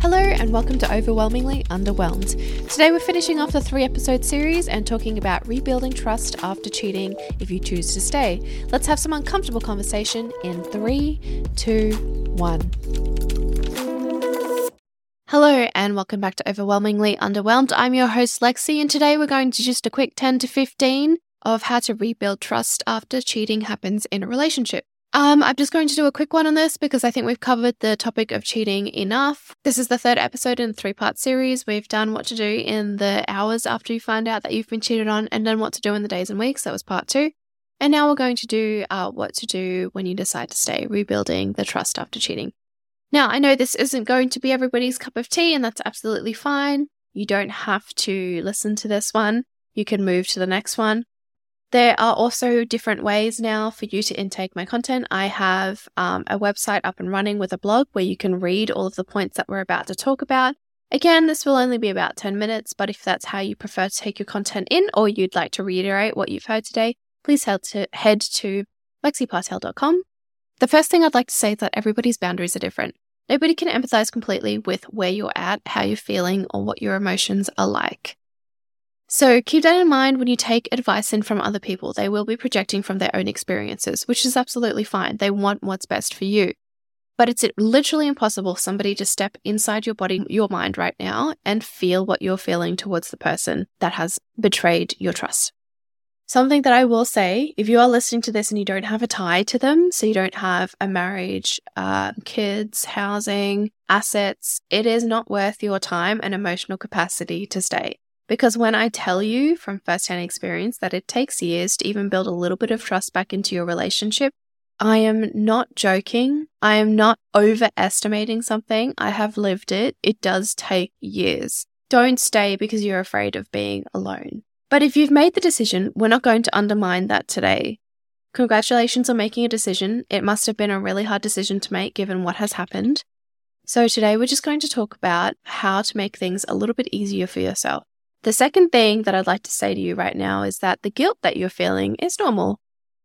Hello, and welcome to Overwhelmingly Underwhelmed. Today, we're finishing off the three episode series and talking about rebuilding trust after cheating if you choose to stay. Let's have some uncomfortable conversation in three, two, one. Hello, and welcome back to Overwhelmingly Underwhelmed. I'm your host, Lexi, and today we're going to just a quick 10 to 15 of how to rebuild trust after cheating happens in a relationship. Um, I'm just going to do a quick one on this because I think we've covered the topic of cheating enough. This is the third episode in a three part series. We've done what to do in the hours after you find out that you've been cheated on and then what to do in the days and weeks. That was part two. And now we're going to do uh, what to do when you decide to stay, rebuilding the trust after cheating. Now, I know this isn't going to be everybody's cup of tea, and that's absolutely fine. You don't have to listen to this one. You can move to the next one. There are also different ways now for you to intake my content. I have um, a website up and running with a blog where you can read all of the points that we're about to talk about. Again, this will only be about 10 minutes, but if that's how you prefer to take your content in or you'd like to reiterate what you've heard today, please head to, head to lexipartel.com. The first thing I'd like to say is that everybody's boundaries are different. Nobody can empathize completely with where you're at, how you're feeling, or what your emotions are like. So keep that in mind when you take advice in from other people. They will be projecting from their own experiences, which is absolutely fine. They want what's best for you. But it's literally impossible for somebody to step inside your body, your mind right now and feel what you're feeling towards the person that has betrayed your trust. Something that I will say, if you are listening to this and you don't have a tie to them, so you don't have a marriage, uh, kids, housing, assets, it is not worth your time and emotional capacity to stay. Because when I tell you from firsthand experience that it takes years to even build a little bit of trust back into your relationship, I am not joking. I am not overestimating something. I have lived it. It does take years. Don't stay because you're afraid of being alone. But if you've made the decision, we're not going to undermine that today. Congratulations on making a decision. It must have been a really hard decision to make given what has happened. So today we're just going to talk about how to make things a little bit easier for yourself. The second thing that I'd like to say to you right now is that the guilt that you're feeling is normal.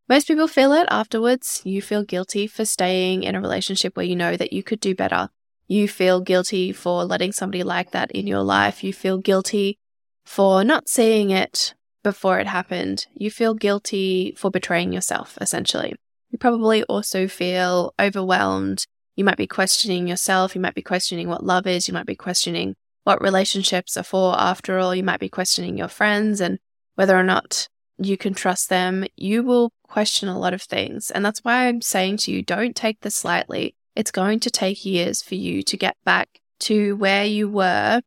Most people feel it afterwards. You feel guilty for staying in a relationship where you know that you could do better. You feel guilty for letting somebody like that in your life. You feel guilty for not seeing it before it happened. You feel guilty for betraying yourself, essentially. You probably also feel overwhelmed. You might be questioning yourself. You might be questioning what love is. You might be questioning what relationships are for. After all, you might be questioning your friends and whether or not you can trust them. You will question a lot of things. And that's why I'm saying to you, don't take this lightly. It's going to take years for you to get back to where you were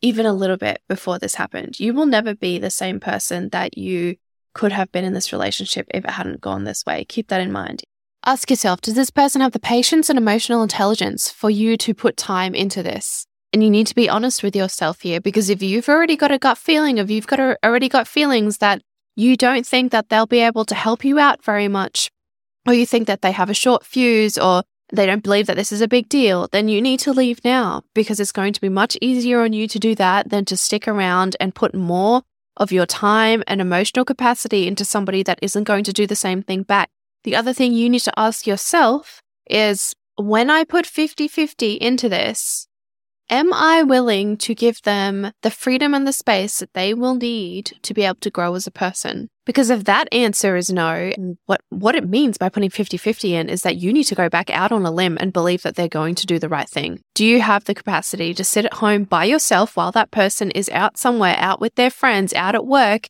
even a little bit before this happened. You will never be the same person that you could have been in this relationship if it hadn't gone this way. Keep that in mind. Ask yourself, does this person have the patience and emotional intelligence for you to put time into this? And you need to be honest with yourself here because if you've already got a gut feeling, if you've got a, already got feelings that you don't think that they'll be able to help you out very much, or you think that they have a short fuse or they don't believe that this is a big deal, then you need to leave now because it's going to be much easier on you to do that than to stick around and put more of your time and emotional capacity into somebody that isn't going to do the same thing back. The other thing you need to ask yourself is when I put 50 50 into this, am I willing to give them the freedom and the space that they will need to be able to grow as a person? Because if that answer is no, what, what it means by putting 50 50 in is that you need to go back out on a limb and believe that they're going to do the right thing. Do you have the capacity to sit at home by yourself while that person is out somewhere, out with their friends, out at work,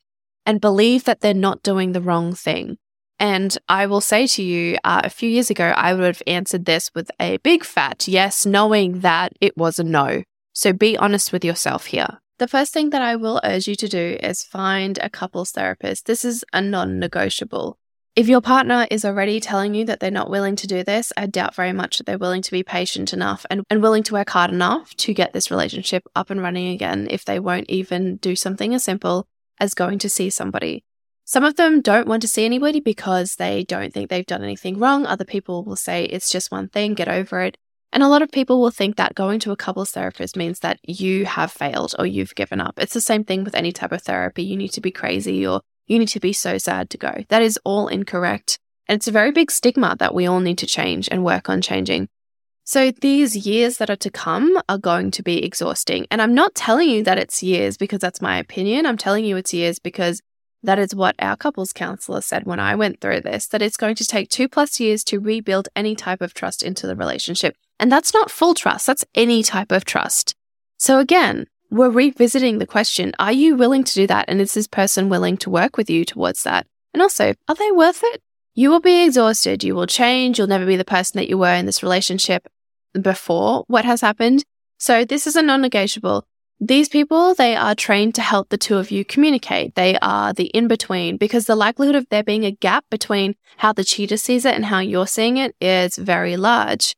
and believe that they're not doing the wrong thing? And I will say to you, uh, a few years ago, I would have answered this with a big fat yes, knowing that it was a no. So be honest with yourself here. The first thing that I will urge you to do is find a couples therapist. This is a non negotiable. If your partner is already telling you that they're not willing to do this, I doubt very much that they're willing to be patient enough and, and willing to work hard enough to get this relationship up and running again if they won't even do something as simple as going to see somebody. Some of them don't want to see anybody because they don't think they've done anything wrong. Other people will say it's just one thing, get over it. And a lot of people will think that going to a couples therapist means that you have failed or you've given up. It's the same thing with any type of therapy. You need to be crazy or you need to be so sad to go. That is all incorrect. And it's a very big stigma that we all need to change and work on changing. So these years that are to come are going to be exhausting. And I'm not telling you that it's years because that's my opinion. I'm telling you it's years because that is what our couples counselor said when I went through this that it's going to take two plus years to rebuild any type of trust into the relationship. And that's not full trust, that's any type of trust. So again, we're revisiting the question Are you willing to do that? And is this person willing to work with you towards that? And also, are they worth it? You will be exhausted. You will change. You'll never be the person that you were in this relationship before what has happened. So this is a non negotiable. These people, they are trained to help the two of you communicate. They are the in between because the likelihood of there being a gap between how the cheater sees it and how you're seeing it is very large.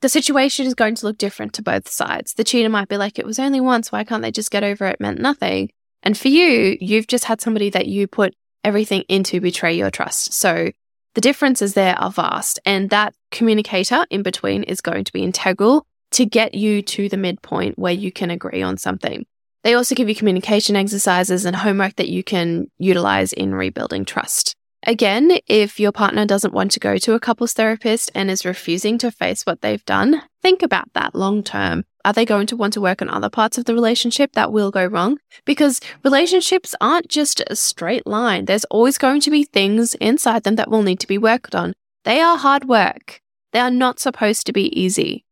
The situation is going to look different to both sides. The cheater might be like, it was only once. Why can't they just get over it? it meant nothing. And for you, you've just had somebody that you put everything into betray your trust. So the differences there are vast. And that communicator in between is going to be integral to get you to the midpoint where you can agree on something. They also give you communication exercises and homework that you can utilize in rebuilding trust. Again, if your partner doesn't want to go to a couples therapist and is refusing to face what they've done, think about that long term. Are they going to want to work on other parts of the relationship that will go wrong? Because relationships aren't just a straight line. There's always going to be things inside them that will need to be worked on. They are hard work. They are not supposed to be easy.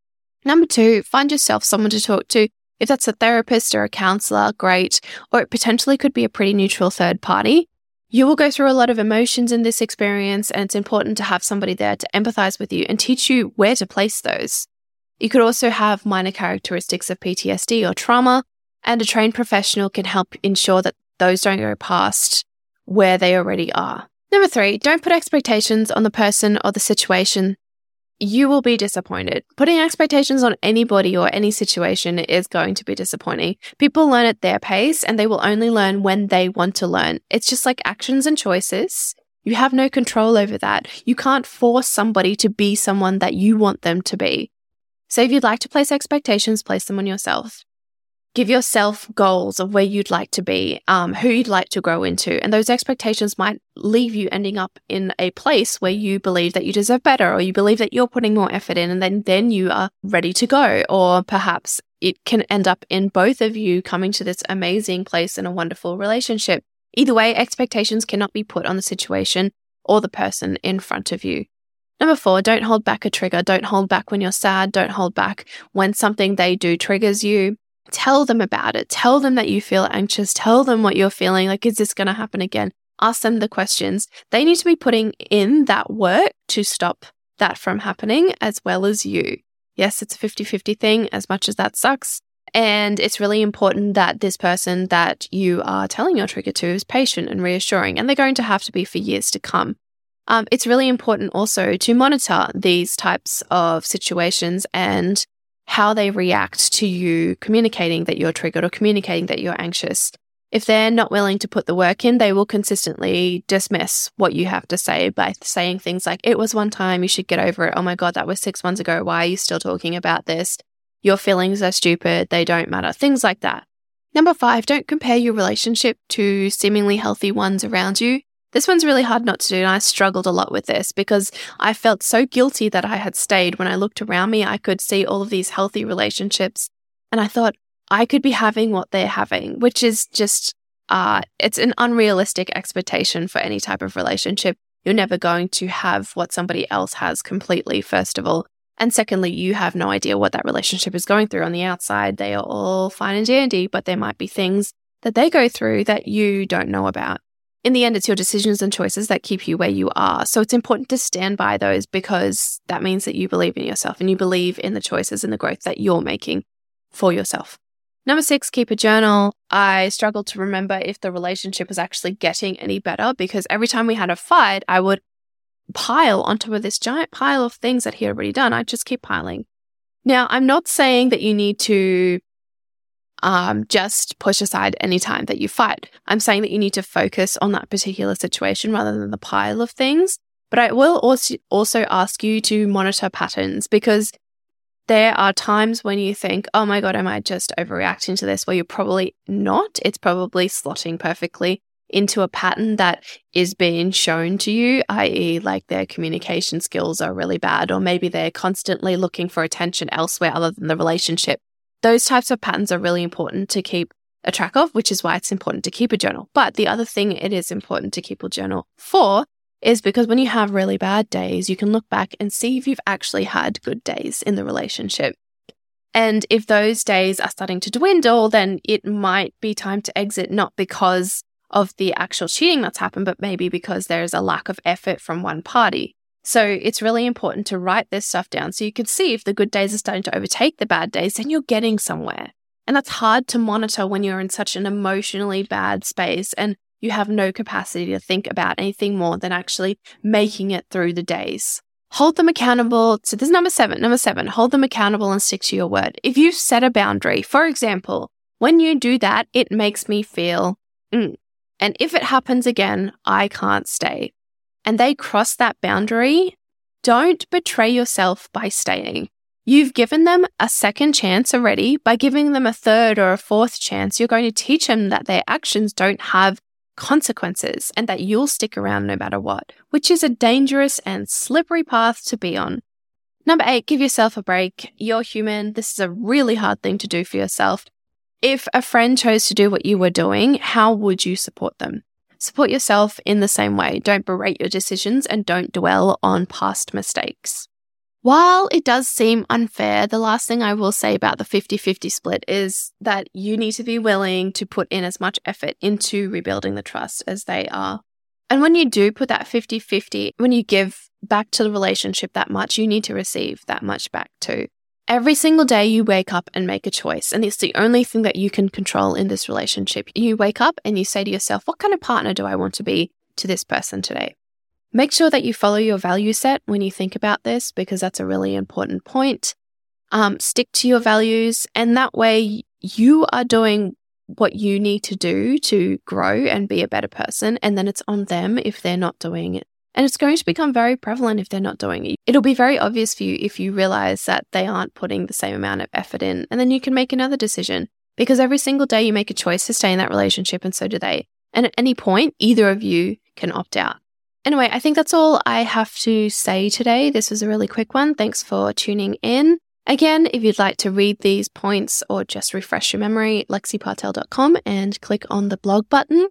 Number two, find yourself someone to talk to. If that's a therapist or a counselor, great. Or it potentially could be a pretty neutral third party. You will go through a lot of emotions in this experience, and it's important to have somebody there to empathize with you and teach you where to place those. You could also have minor characteristics of PTSD or trauma, and a trained professional can help ensure that those don't go past where they already are. Number three, don't put expectations on the person or the situation you will be disappointed. Putting expectations on anybody or any situation is going to be disappointing. People learn at their pace and they will only learn when they want to learn. It's just like actions and choices. You have no control over that. You can't force somebody to be someone that you want them to be. So if you'd like to place expectations, place them on yourself give yourself goals of where you'd like to be, um, who you'd like to grow into. And those expectations might leave you ending up in a place where you believe that you deserve better or you believe that you're putting more effort in and then, then you are ready to go. Or perhaps it can end up in both of you coming to this amazing place in a wonderful relationship. Either way, expectations cannot be put on the situation or the person in front of you. Number four, don't hold back a trigger. Don't hold back when you're sad. Don't hold back when something they do triggers you tell them about it. Tell them that you feel anxious. Tell them what you're feeling. Like, is this going to happen again? Ask them the questions. They need to be putting in that work to stop that from happening as well as you. Yes, it's a 50 50 thing, as much as that sucks. And it's really important that this person that you are telling your trigger to is patient and reassuring, and they're going to have to be for years to come. Um, it's really important also to monitor these types of situations and how they react to you communicating that you're triggered or communicating that you're anxious. If they're not willing to put the work in, they will consistently dismiss what you have to say by saying things like, it was one time, you should get over it. Oh my God, that was six months ago. Why are you still talking about this? Your feelings are stupid. They don't matter. Things like that. Number five, don't compare your relationship to seemingly healthy ones around you. This one's really hard not to do, and I struggled a lot with this because I felt so guilty that I had stayed. When I looked around me, I could see all of these healthy relationships, and I thought I could be having what they're having, which is just, uh, it's an unrealistic expectation for any type of relationship. You're never going to have what somebody else has completely, first of all. And secondly, you have no idea what that relationship is going through on the outside. They are all fine and dandy, but there might be things that they go through that you don't know about in the end, it's your decisions and choices that keep you where you are. So it's important to stand by those because that means that you believe in yourself and you believe in the choices and the growth that you're making for yourself. Number six, keep a journal. I struggled to remember if the relationship was actually getting any better because every time we had a fight, I would pile onto this giant pile of things that he had already done. I'd just keep piling. Now, I'm not saying that you need to um, just push aside any time that you fight. I'm saying that you need to focus on that particular situation rather than the pile of things. But I will also also ask you to monitor patterns because there are times when you think, oh my God, am I just overreacting to this? Well, you're probably not. It's probably slotting perfectly into a pattern that is being shown to you, i.e., like their communication skills are really bad, or maybe they're constantly looking for attention elsewhere other than the relationship. Those types of patterns are really important to keep a track of, which is why it's important to keep a journal. But the other thing it is important to keep a journal for is because when you have really bad days, you can look back and see if you've actually had good days in the relationship. And if those days are starting to dwindle, then it might be time to exit, not because of the actual cheating that's happened, but maybe because there's a lack of effort from one party. So it's really important to write this stuff down so you can see if the good days are starting to overtake the bad days, then you're getting somewhere. And that's hard to monitor when you're in such an emotionally bad space and you have no capacity to think about anything more than actually making it through the days. Hold them accountable. So this is number seven. Number seven, hold them accountable and stick to your word. If you set a boundary, for example, when you do that, it makes me feel, mm, and if it happens again, I can't stay. And they cross that boundary, don't betray yourself by staying. You've given them a second chance already. By giving them a third or a fourth chance, you're going to teach them that their actions don't have consequences and that you'll stick around no matter what, which is a dangerous and slippery path to be on. Number eight, give yourself a break. You're human. This is a really hard thing to do for yourself. If a friend chose to do what you were doing, how would you support them? Support yourself in the same way. Don't berate your decisions and don't dwell on past mistakes. While it does seem unfair, the last thing I will say about the 50 50 split is that you need to be willing to put in as much effort into rebuilding the trust as they are. And when you do put that 50 50, when you give back to the relationship that much, you need to receive that much back too. Every single day you wake up and make a choice, and it's the only thing that you can control in this relationship. You wake up and you say to yourself, What kind of partner do I want to be to this person today? Make sure that you follow your value set when you think about this, because that's a really important point. Um, stick to your values, and that way you are doing what you need to do to grow and be a better person. And then it's on them if they're not doing it and it's going to become very prevalent if they're not doing it. It'll be very obvious for you if you realize that they aren't putting the same amount of effort in. And then you can make another decision because every single day you make a choice to stay in that relationship, and so do they. And at any point, either of you can opt out. Anyway, I think that's all I have to say today. This was a really quick one. Thanks for tuning in. Again, if you'd like to read these points or just refresh your memory, lexipartel.com and click on the blog button.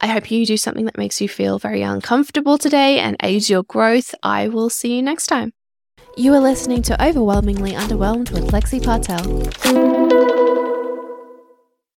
I hope you do something that makes you feel very uncomfortable today and aids your growth. I will see you next time. You are listening to Overwhelmingly Underwhelmed with Lexi Partel.